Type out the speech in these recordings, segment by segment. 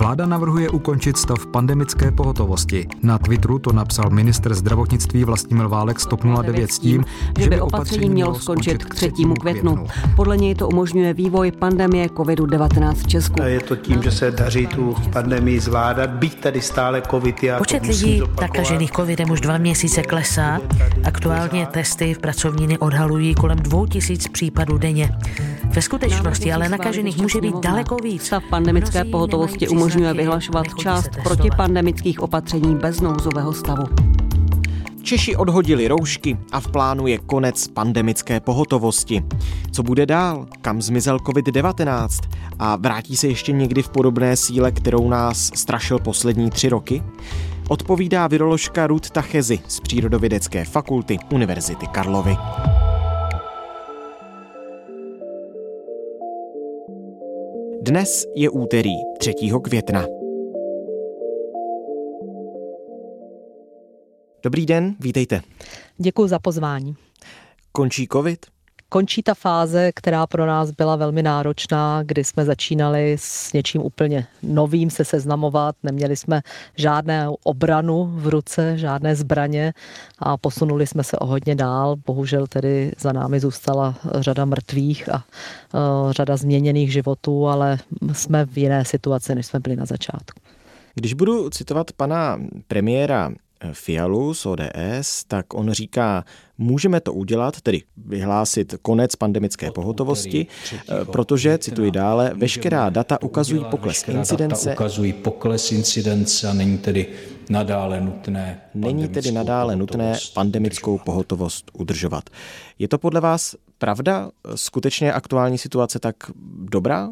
Vláda navrhuje ukončit stav pandemické pohotovosti. Na Twitteru to napsal minister zdravotnictví Vlastimil Válek z TOP 09 s tím, že by opatření mělo skončit k 3. květnu. Podle něj to umožňuje vývoj pandemie COVID-19 v Česku. Je to tím, že se daří tu pandemii zvládat, byť tady stále COVID. Já Počet lidí nakažených COVIDem už dva měsíce klesá. Aktuálně testy v pracovníny odhalují kolem 2000 případů denně. Ve skutečnosti ale nakažených může být daleko víc. Stav pandemické pohotovosti umožňuje vyhlašovat část protipandemických opatření bez nouzového stavu. Češi odhodili roušky a v plánu je konec pandemické pohotovosti. Co bude dál? Kam zmizel COVID-19? A vrátí se ještě někdy v podobné síle, kterou nás strašil poslední tři roky? Odpovídá viroložka Ruth Tachezi z Přírodovědecké fakulty Univerzity Karlovy. Dnes je úterý 3. května. Dobrý den, vítejte. Děkuji za pozvání. Končí covid? Končí ta fáze, která pro nás byla velmi náročná, kdy jsme začínali s něčím úplně novým se seznamovat, neměli jsme žádné obranu v ruce, žádné zbraně a posunuli jsme se o hodně dál. Bohužel tedy za námi zůstala řada mrtvých a uh, řada změněných životů, ale jsme v jiné situaci, než jsme byli na začátku. Když budu citovat pana premiéra Fialu z ODS, tak on říká, můžeme to udělat, tedy vyhlásit konec pandemické pohotovosti, protože, cituji dále, veškerá data ukazují pokles incidence. ukazují pokles incidence a není tedy nadále nutné Není tedy nadále nutné pandemickou pohotovost udržovat. Je to podle vás pravda? Skutečně aktuální situace tak dobrá?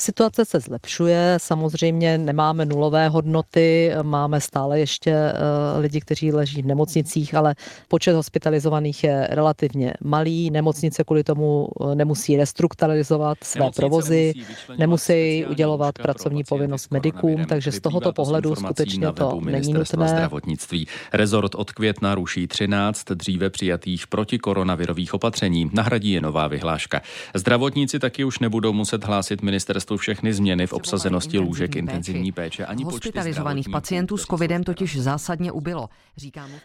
Situace se zlepšuje, samozřejmě nemáme nulové hodnoty, máme stále ještě eh, lidi, kteří leží v nemocnicích, ale počet hospitalizovaných je relativně malý. Nemocnice kvůli tomu eh, nemusí restrukturalizovat své Nemocnice provozy, nemusí udělovat pracovní povinnost medikům, takže z tohoto pohledu skutečně to není nutné. Zdravotnictví. Rezort od května ruší 13 dříve přijatých protikoronavirových opatření. Nahradí je nová vyhláška. Zdravotníci taky už nebudou muset hlásit ministerstvo ministerstvu všechny změny v obsazenosti lůžek intenzivní péče. Ani Hospitalizovaných pacientů s covidem totiž zásadně ubylo.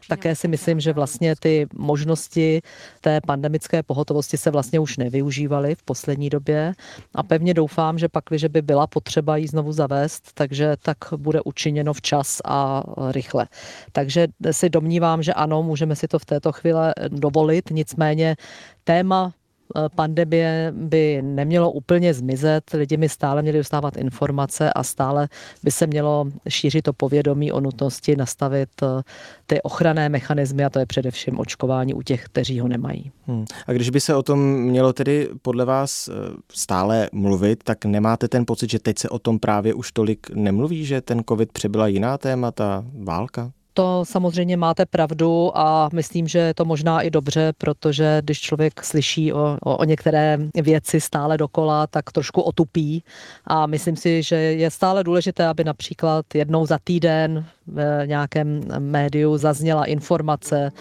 Také si myslím, že vlastně ty možnosti té pandemické pohotovosti se vlastně už nevyužívaly v poslední době a pevně doufám, že pak, že by byla potřeba ji znovu zavést, takže tak bude učiněno včas a rychle. Takže si domnívám, že ano, můžeme si to v této chvíli dovolit, nicméně téma pandemie by nemělo úplně zmizet, lidi by stále měli dostávat informace a stále by se mělo šířit to povědomí o nutnosti nastavit eh, ty ochranné mechanismy a to je především očkování u těch, kteří ho nemají. Hmm. A když by se o tom mělo tedy podle vás eh, stále mluvit, tak nemáte ten pocit, že teď se o tom právě už tolik nemluví, že ten covid přebyla jiná témata, válka? To samozřejmě máte pravdu a myslím, že je to možná i dobře, protože když člověk slyší o, o, o některé věci stále dokola, tak trošku otupí. A myslím si, že je stále důležité, aby například jednou za týden v nějakém médiu zazněla informace,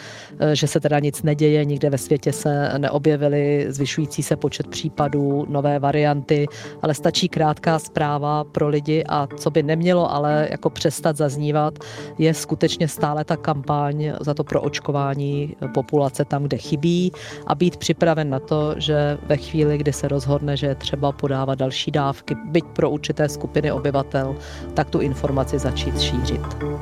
že se teda nic neděje, nikde ve světě se neobjevily zvyšující se počet případů, nové varianty, ale stačí krátká zpráva pro lidi a co by nemělo ale jako přestat zaznívat, je skutečně stále ta kampaň za to pro očkování populace tam, kde chybí a být připraven na to, že ve chvíli, kdy se rozhodne, že je třeba podávat další dávky, byť pro určité skupiny obyvatel, tak tu informaci začít šířit.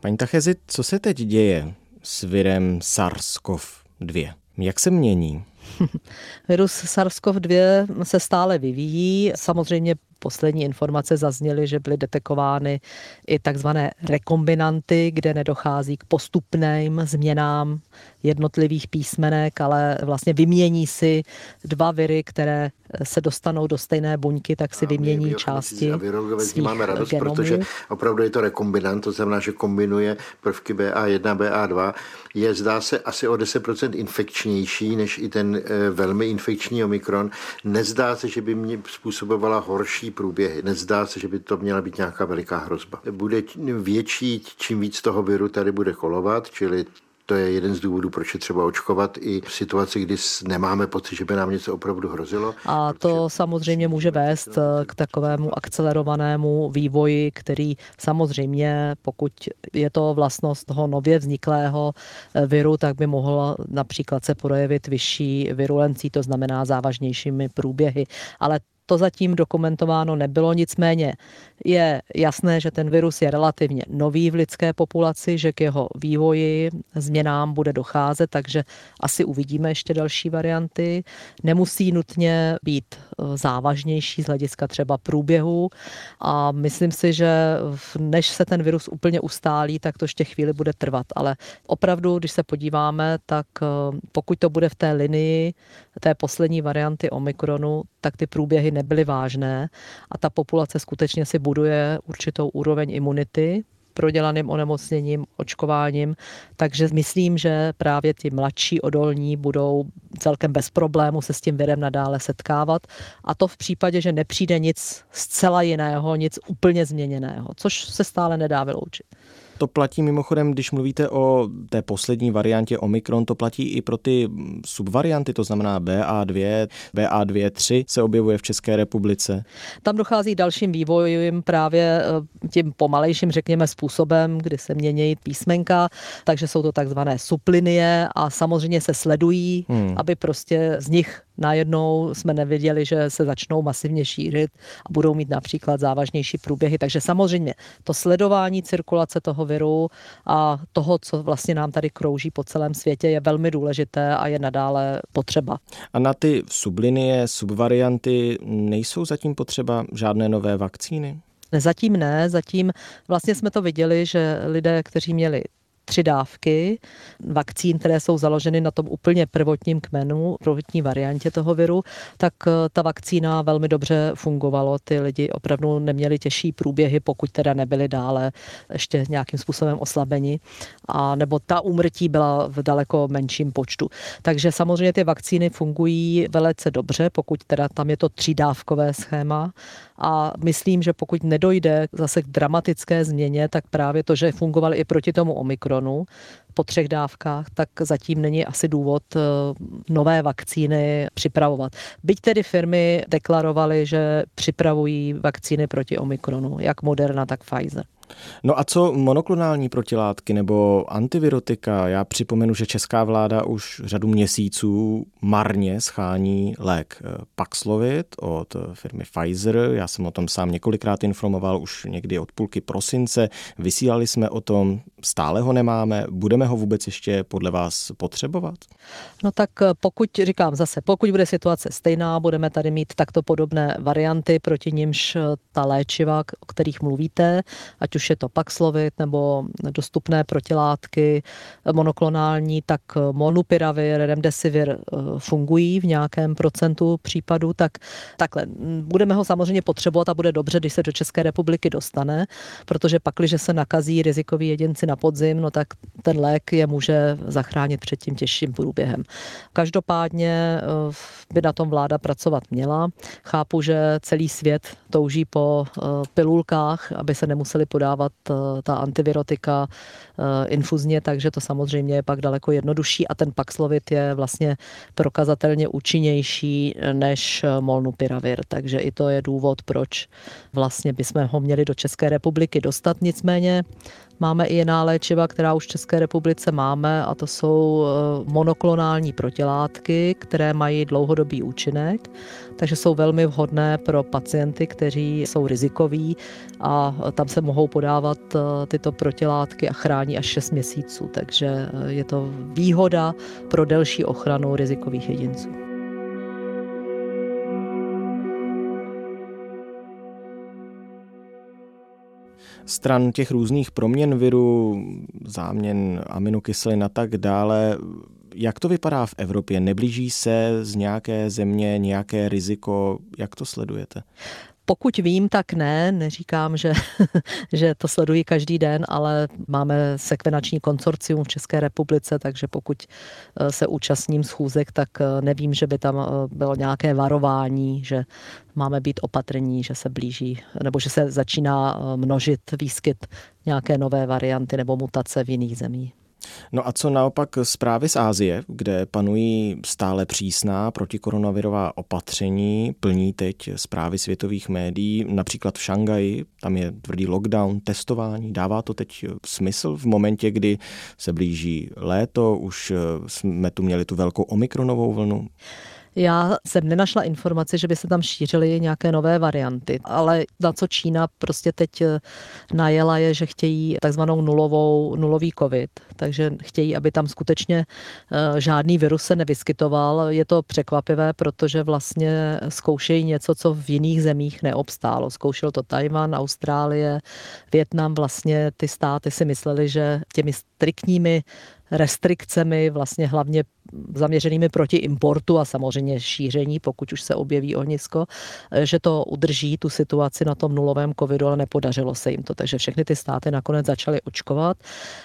Paní Tachezi, co se teď děje s virem SARS-CoV-2? Jak se mění? Virus SARS-CoV-2 se stále vyvíjí. Samozřejmě poslední informace zazněly, že byly detekovány i takzvané rekombinanty, kde nedochází k postupným změnám jednotlivých písmenek, ale vlastně vymění si dva viry, které se dostanou do stejné buňky, tak si vymění části a svých máme radost, genomů. protože opravdu je to rekombinant, to znamená, že kombinuje prvky BA1, BA2. Je, zdá se, asi o 10% infekčnější než i ten e, velmi infekční Omikron. Nezdá se, že by mě způsobovala horší průběhy. Nezdá se, že by to měla být nějaká veliká hrozba. Bude větší, čím víc toho viru tady bude kolovat, čili to je jeden z důvodů, proč je třeba očkovat i v situaci, kdy nemáme pocit, že by nám něco opravdu hrozilo. A to samozřejmě může vést eh, k takovému akcelerovanému vývoji, který samozřejmě, pokud je to vlastnost toho nově vzniklého eh, viru, tak by mohla například se projevit vyšší virulencí, to znamená závažnějšími průběhy. Ale to zatím dokumentováno nebylo, nicméně je jasné, že ten virus je relativně nový v lidské populaci, že k jeho vývoji, změnám bude docházet, takže asi uvidíme ještě další varianty. Nemusí nutně být eh, závažnější z hlediska třeba průběhu a myslím si, že než se ten virus úplně ustálí, tak to ještě chvíli bude trvat, ale opravdu, když se podíváme, tak eh, pokud to bude v té linii té poslední varianty Omikronu, tak ty průběhy nebyly vážné a ta populace skutečně si buduje určitou úroveň imunity, prodělaným onemocněním, očkováním. Takže myslím, že právě ti mladší odolní budou celkem bez problému se s tím virem nadále setkávat. A to v případě, že nepřijde nic zcela jiného, nic úplně změněného, což se stále nedá vyloučit. To platí mimochodem, když mluvíte o té poslední variantě Omikron, to platí i pro ty subvarianty, to znamená BA2, BA2.3 se objevuje v České republice. Tam dochází dalším vývojím právě eh, tím pomalejším, řekněme, způsobem, kdy se mění písmenka, takže jsou to takzvané suplinie a samozřejmě se sledují, hmm. aby prostě z nich najednou jsme nevěděli, že se začnou masivně šířit a budou mít například závažnější průběhy. Takže samozřejmě to sledování cirkulace toho viru a toho, co vlastně nám tady krouží po celém světě, je velmi důležité a je nadále potřeba. A na ty sublinie, subvarianty nejsou zatím potřeba žádné nové vakcíny? Zatím ne, zatím vlastně jsme to viděli, že lidé, kteří měli tři dávky vakcín, které jsou založeny na tom úplně prvotním kmenu, prvotní variantě toho viru, tak eh, ta vakcína velmi dobře fungovalo. Ty lidi opravdu neměli těžší průběhy, pokud teda nebyli dále ještě nějakým způsobem oslabeni, a nebo ta úmrtí byla v daleko menším počtu. Takže samozřejmě ty vakcíny fungují velice dobře, pokud teda tam je to třídávkové schéma a myslím, že pokud nedojde zase k dramatické změně, tak právě to, že fungoval i proti tomu Omikronu po třech dávkách, tak zatím není asi důvod eh, nové vakcíny připravovat. Byť tedy firmy deklarovaly, že připravují vakcíny proti Omikronu, jak Moderna, tak Pfizer. No a co monoklonální protilátky nebo antivirotika? Já připomenu, že česká vláda už řadu měsíců marně schání lék eh, Paxlovid od firmy Pfizer. Já jsem o tom sám několikrát informoval už někdy od půlky prosince. Vysílali jsme o tom, stále ho nemáme. Budeme ho vůbec ještě podle vás potřebovat? No tak eh, pokud, říkám zase, pokud bude situace stejná, budeme tady mít takto podobné varianty, proti nimž eh, ta léčiva, o kterých mluvíte, ať už je to Paxlovid nebo dostupné protilátky monoklonální, tak monupiravir, remdesivir eh, fungují v nějakém procentu případů, tak takhle. Budeme ho samozřejmě potřebovat a bude dobře, když se do České republiky dostane, protože pak, když se nakazí rizikoví jedinci na podzim, no tak ten lék je může zachránit před tím těžším průběhem. Každopádně eh, by na tom vláda pracovat měla. Chápu, že celý svět touží po eh, pilulkách, aby se nemuseli podávat eh, ta antivirotika infuzně, takže to samozřejmě je pak daleko jednodušší a ten Paxlovid je vlastně prokazatelně účinnější než molnupiravir, takže i to je důvod, proč vlastně bychom ho měli do České republiky dostat. Nicméně Máme i jiná léčiva, která už v České republice máme a to jsou eh, monoklonální protilátky, které mají dlouhodobý účinek, takže jsou velmi vhodné pro pacienty, kteří jsou rizikoví a tam se mohou podávat eh, tyto protilátky a chrání až 6 měsíců, takže eh, je to výhoda pro delší ochranu rizikových jedinců. Stran těch různých proměn viru, záměn aminokyselin a tak dále, jak to vypadá v Evropě? Neblíží se z nějaké země nějaké riziko? Jak to sledujete? Pokud vím, tak ne. Neříkám, že, že to sledují každý den, ale máme sekvenační konsorcium v České republice, takže pokud eh, se účastním schůzek, tak eh, nevím, že by tam eh, bylo nějaké varování, že máme být opatrní, že se blíží, nebo že se začíná množit výskyt nějaké nové varianty nebo mutace v jiných zemích. No a co naopak zprávy z Ázie, kde panují stále přísná protikoronavirová opatření, plní teď zprávy světových médií, například v Šangaji, tam je tvrdý lockdown, testování. Dává to teď smysl v momentě, kdy se blíží léto, už jsme tu měli tu velkou omikronovou vlnu? Já jsem nenašla informaci, že by se tam šířily nějaké nové varianty, ale na co Čína prostě teď eh, najela je, že chtějí takzvanou nulovou, nulový covid, takže chtějí, aby tam skutečně eh, žádný virus se nevyskytoval. Je to překvapivé, protože vlastně zkoušejí něco, co v jiných zemích neobstálo. Zkoušel to Tajvan, Austrálie, Větnam, vlastně ty státy si mysleli, že těmi striktními restrikcemi, vlastně hlavně zaměřenými proti importu a samozřejmě šíření, pokud už se objeví ohnisko, že to udrží tu situaci na tom nulovém covidu, ale nepodařilo se jim to. Takže všechny ty státy nakonec začaly očkovat.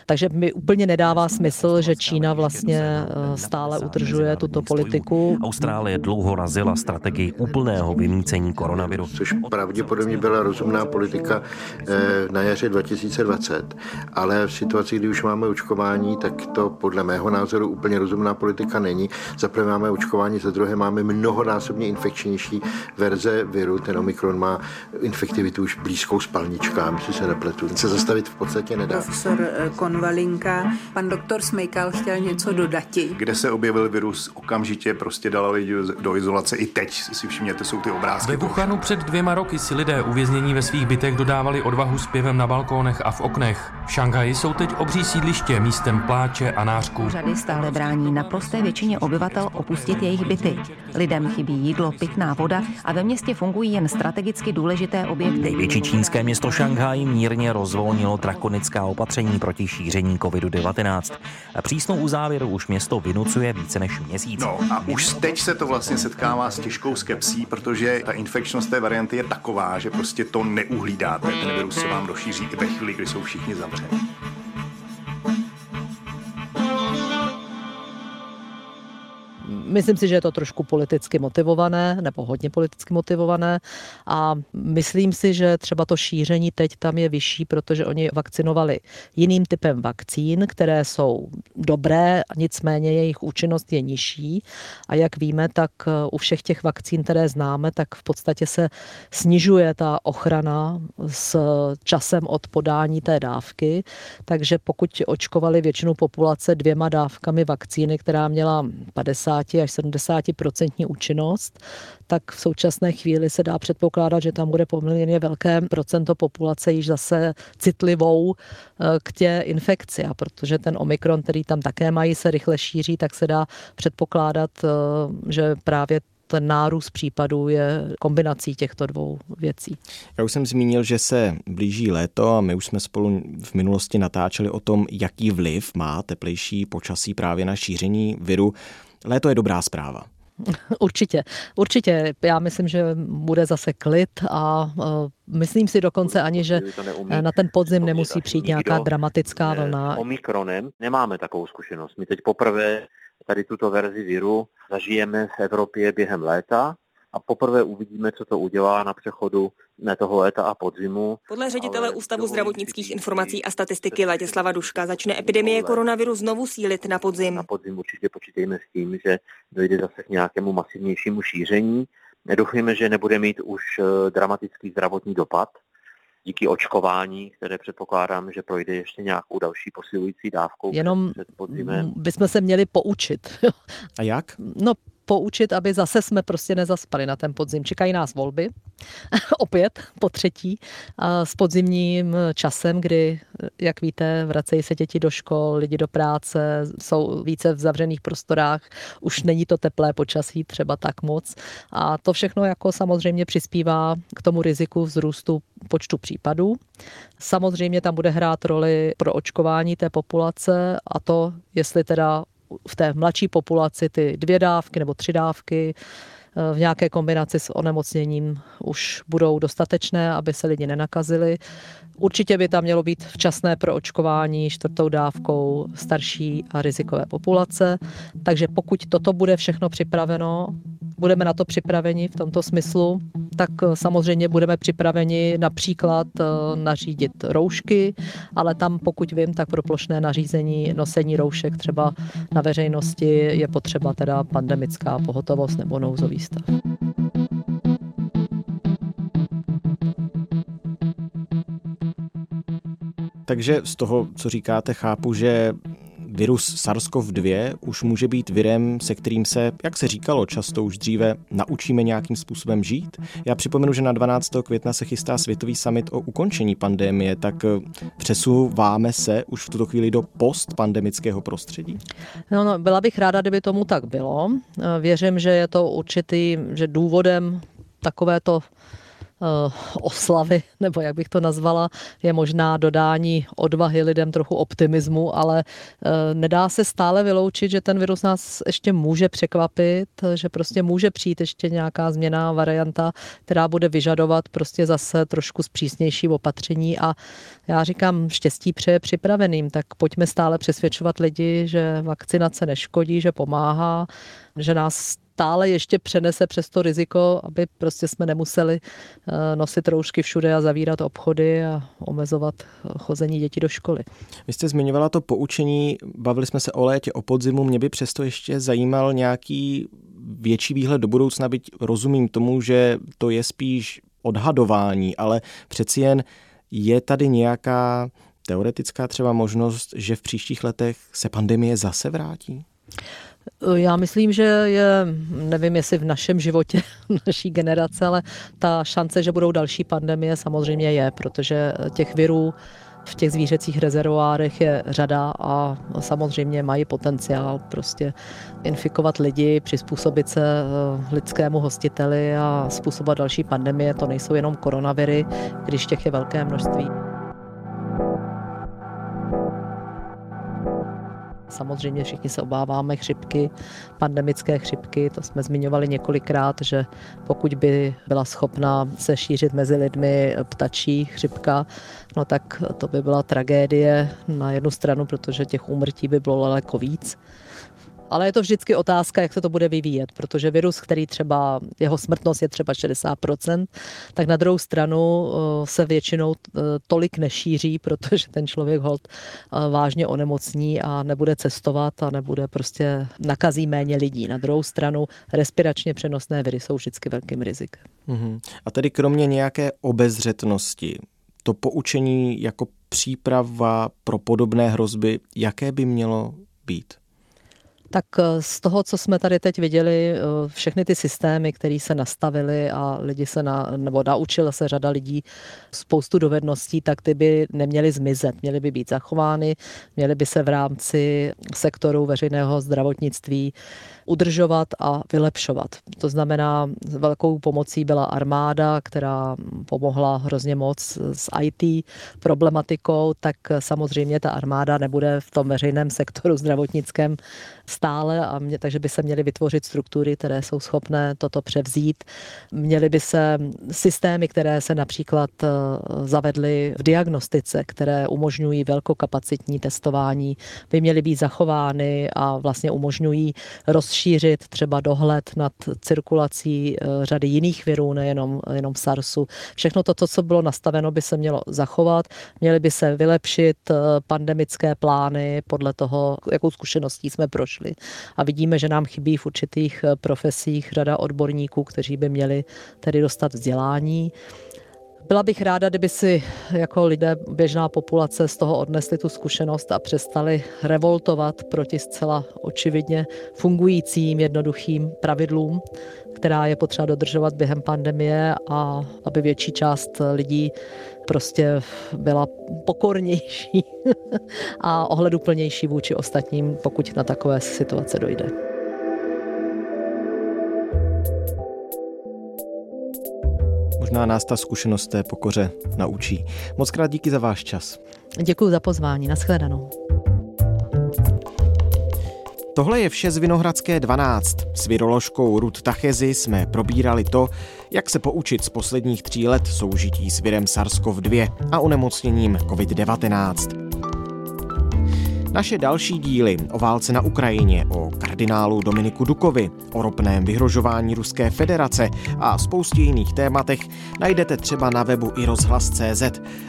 Takže mi úplně nedává smysl, že Čína vlastně eh, stále udržuje tuto politiku. Austrálie dlouho razila strategii úplného vymícení koronaviru. Což pravděpodobně byla rozumná politika eh, na jaře 2020, ale v situaci, kdy už máme očkování, tak to podle mého názoru úplně rozumná politika není. Za prvé máme očkování, za druhé máme mnohonásobně infekčnější verze viru. Ten Omikron má infektivitu už blízkou spalničkám, jestli se nepletu. Ten se zastavit v podstatě nedá. Profesor eh, Konvalinka, pan doktor Smejkal chtěl něco dodat. Kde se objevil virus, okamžitě prostě dala lidi do izolace. I teď si všimněte, jsou ty obrázky. Ve Wuhanu před dvěma roky si lidé uvěznění ve svých bytech dodávali odvahu zpěvem na balkónech a v oknech. V Šanghaji jsou teď obří sídliště místem pláče a nářků. Úřady stále brání naprosté většině obyvatel opustit jejich byty. Lidem chybí jídlo, pitná voda a ve městě fungují jen strategicky důležité objekty. Největší čínské město Šanghaj mírně rozvolnilo drakonická opatření proti šíření COVID-19. Přísnou uzávěru už město vynucuje více než měsíc. No a už teď se to vlastně setkává s těžkou skepsí, protože ta infekčnost té varianty je taková, že prostě to neuhlídáte. Ten virus se vám rozšíří i ve chvíli, kdy jsou všichni zavřeni. Myslím si, že je to trošku politicky motivované, nebo hodně politicky motivované. A myslím si, že třeba to šíření teď tam je vyšší, protože oni vakcinovali jiným typem vakcín, které jsou dobré, nicméně jejich účinnost je nižší. A jak víme, tak eh, u všech těch vakcín, které známe, tak v podstatě se snižuje ta ochrana s časem od podání té dávky, takže pokud očkovali většinu populace dvěma dávkami vakcíny, která měla 50 až 70% účinnost, tak v současné chvíli se dá předpokládat, že tam bude poměrně velké procento populace již zase citlivou eh, k tě infekci. A protože ten omikron, který tam také mají, se rychle šíří, tak se dá předpokládat, eh, že právě ten nárůst případů je kombinací těchto dvou věcí. Já už jsem zmínil, že se blíží léto a my už jsme spolu v minulosti natáčeli o tom, jaký vliv má teplejší počasí právě na šíření viru. Léto je dobrá zpráva. Určitě, určitě. Já myslím, že bude zase klid a uh, myslím si dokonce ani, že na ten podzim nemusí přijít nějaká dramatická vlna. Omikronem nemáme takovou zkušenost. My teď poprvé tady tuto verzi viru zažijeme v Evropě během léta a poprvé uvidíme, co to udělá na přechodu ne toho léta a podzimu. Podle ředitele Ústavu zdravotnických informací a statistiky Ladislava Duška začne epidemie koronaviru znovu sílit na podzim. Na podzim určitě počítejme s tím, že dojde zase k nějakému masivnějšímu šíření. Nedoufujeme, že nebude mít už eh, dramatický zdravotní dopad, díky očkování, které předpokládám, že projde ještě nějakou další posilující dávkou Jenom bychom se měli poučit. A jak? No poučit, aby zase jsme prostě nezaspali na ten podzim. Čekají nás volby, opět po třetí, s podzimním časem, kdy, jak víte, vracejí se děti do škol, lidi do práce, jsou více v zavřených prostorách, už není to teplé počasí třeba tak moc. A to všechno jako samozřejmě přispívá k tomu riziku vzrůstu počtu případů. Samozřejmě tam bude hrát roli pro očkování té populace a to, jestli teda v té mladší populaci ty dvě dávky nebo tři dávky v nějaké kombinaci s onemocněním už budou dostatečné, aby se lidi nenakazili. Určitě by tam mělo být včasné proočkování čtvrtou dávkou starší a rizikové populace. Takže pokud toto bude všechno připraveno, budeme na to připraveni v tomto smyslu, tak samozřejmě budeme připraveni například eh, nařídit roušky, ale tam, pokud vím, tak pro plošné nařízení nosení roušek třeba na veřejnosti je potřeba teda pandemická pohotovost nebo nouzový stav. Takže z toho, co říkáte, chápu, že virus SARS-CoV-2 už může být virem, se kterým se, jak se říkalo často už dříve, naučíme nějakým způsobem žít. Já připomenu, že na 12. května se chystá Světový summit o ukončení pandemie, tak eh, přesouváme se už v tuto chvíli do postpandemického prostředí? No, no, byla bych ráda, kdyby tomu tak bylo. Eh, věřím, že je to určitý, že důvodem takovéto oslavy, nebo jak bych to nazvala, je možná dodání odvahy lidem, trochu optimismu, ale eh, nedá se stále vyloučit, že ten virus nás ještě může překvapit, že prostě může přijít ještě nějaká změna, varianta, která bude vyžadovat prostě zase trošku zpřísnější opatření. A já říkám štěstí přeje připraveným, tak pojďme stále přesvědčovat lidi, že vakcinace neškodí, že pomáhá, že nás stále ještě přenese přes to riziko, aby prostě jsme nemuseli eh, nosit roušky všude a zavírat obchody a omezovat eh, chození dětí do školy. Vy jste zmiňovala to poučení, bavili jsme se o létě, o podzimu, mě by přesto ještě zajímal nějaký větší výhled do budoucna, byť rozumím tomu, že to je spíš odhadování, ale přeci jen je tady nějaká teoretická třeba možnost, že v příštích letech se pandemie zase vrátí? Já myslím, že je, nevím jestli v našem životě, naší generace, ale ta šance, že budou další pandemie samozřejmě je, protože těch virů v těch zvířecích rezervoárech je řada a samozřejmě mají potenciál prostě infikovat lidi, přizpůsobit se eh, lidskému hostiteli a způsobovat další pandemie. To nejsou jenom koronaviry, když těch je velké množství. Samozřejmě všichni se obáváme chřipky, pandemické chřipky, to jsme zmiňovali několikrát, že pokud by byla schopna se šířit mezi lidmi ptačí chřipka, no tak to by byla tragédie na jednu stranu, protože těch úmrtí by bylo daleko víc. Ale je to vždycky otázka, jak se to bude vyvíjet, protože virus, který třeba, jeho smrtnost je třeba 60%, tak na druhou stranu eh, se většinou eh, tolik nešíří, protože ten člověk hold eh, vážně onemocní a nebude cestovat a nebude prostě nakazí méně lidí. Na druhou stranu respiračně přenosné viry jsou vždycky velkým rizikem. Mm-hmm. A tedy kromě nějaké obezřetnosti, to poučení jako příprava pro podobné hrozby, jaké by mělo být? Tak eh, z toho, co jsme tady teď viděli, eh, všechny ty systémy, které se nastavily a lidi se na, nebo naučila se řada lidí spoustu dovedností, tak ty by neměly zmizet, měly by být zachovány, měly by se v rámci sektoru veřejného zdravotnictví udržovat a vylepšovat. To znamená, velkou pomocí byla armáda, která pomohla hrozně moc s IT problematikou, tak samozřejmě ta armáda nebude v tom veřejném sektoru zdravotnickém stále, a mě, takže by se měly vytvořit struktury, které jsou schopné toto převzít. Měly by se systémy, které se například eh, zavedly v diagnostice, které umožňují velkokapacitní testování, by měly být zachovány a vlastně umožňují rozšířit třeba dohled nad cirkulací eh, řady jiných virů, nejenom jenom SARSu. Všechno to, co bylo nastaveno, by se mělo zachovat. Měly by se vylepšit eh, pandemické plány podle toho, jakou zkušeností jsme prošli. A vidíme, že nám chybí v určitých eh, profesích řada odborníků, kteří by měli tedy dostat vzdělání. Byla bych ráda, kdyby si jako lidé, běžná populace z toho odnesli tu zkušenost a přestali revoltovat proti zcela očividně fungujícím jednoduchým pravidlům, která je potřeba dodržovat během pandemie a aby větší část lidí prostě byla pokornější a ohleduplnější vůči ostatním, pokud na takové situace dojde. Možná nás ta zkušenost té pokoře naučí. Moc krát díky za váš čas. Děkuji za pozvání. Naschledanou. Tohle je vše z Vinohradské 12. S viroložkou Rud Tachezi jsme probírali to, jak se poučit z posledních tří let soužití s virem SARS-CoV-2 a onemocněním COVID-19. Naše další díly o válce na Ukrajině, o kardinálu Dominiku Dukovi, o ropném vyhrožování Ruské federace a spoustě jiných tématech najdete třeba na webu i rozhlas.cz,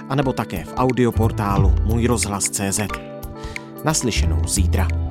anebo také v audioportálu Můj rozhlas.cz. Naslyšenou zítra.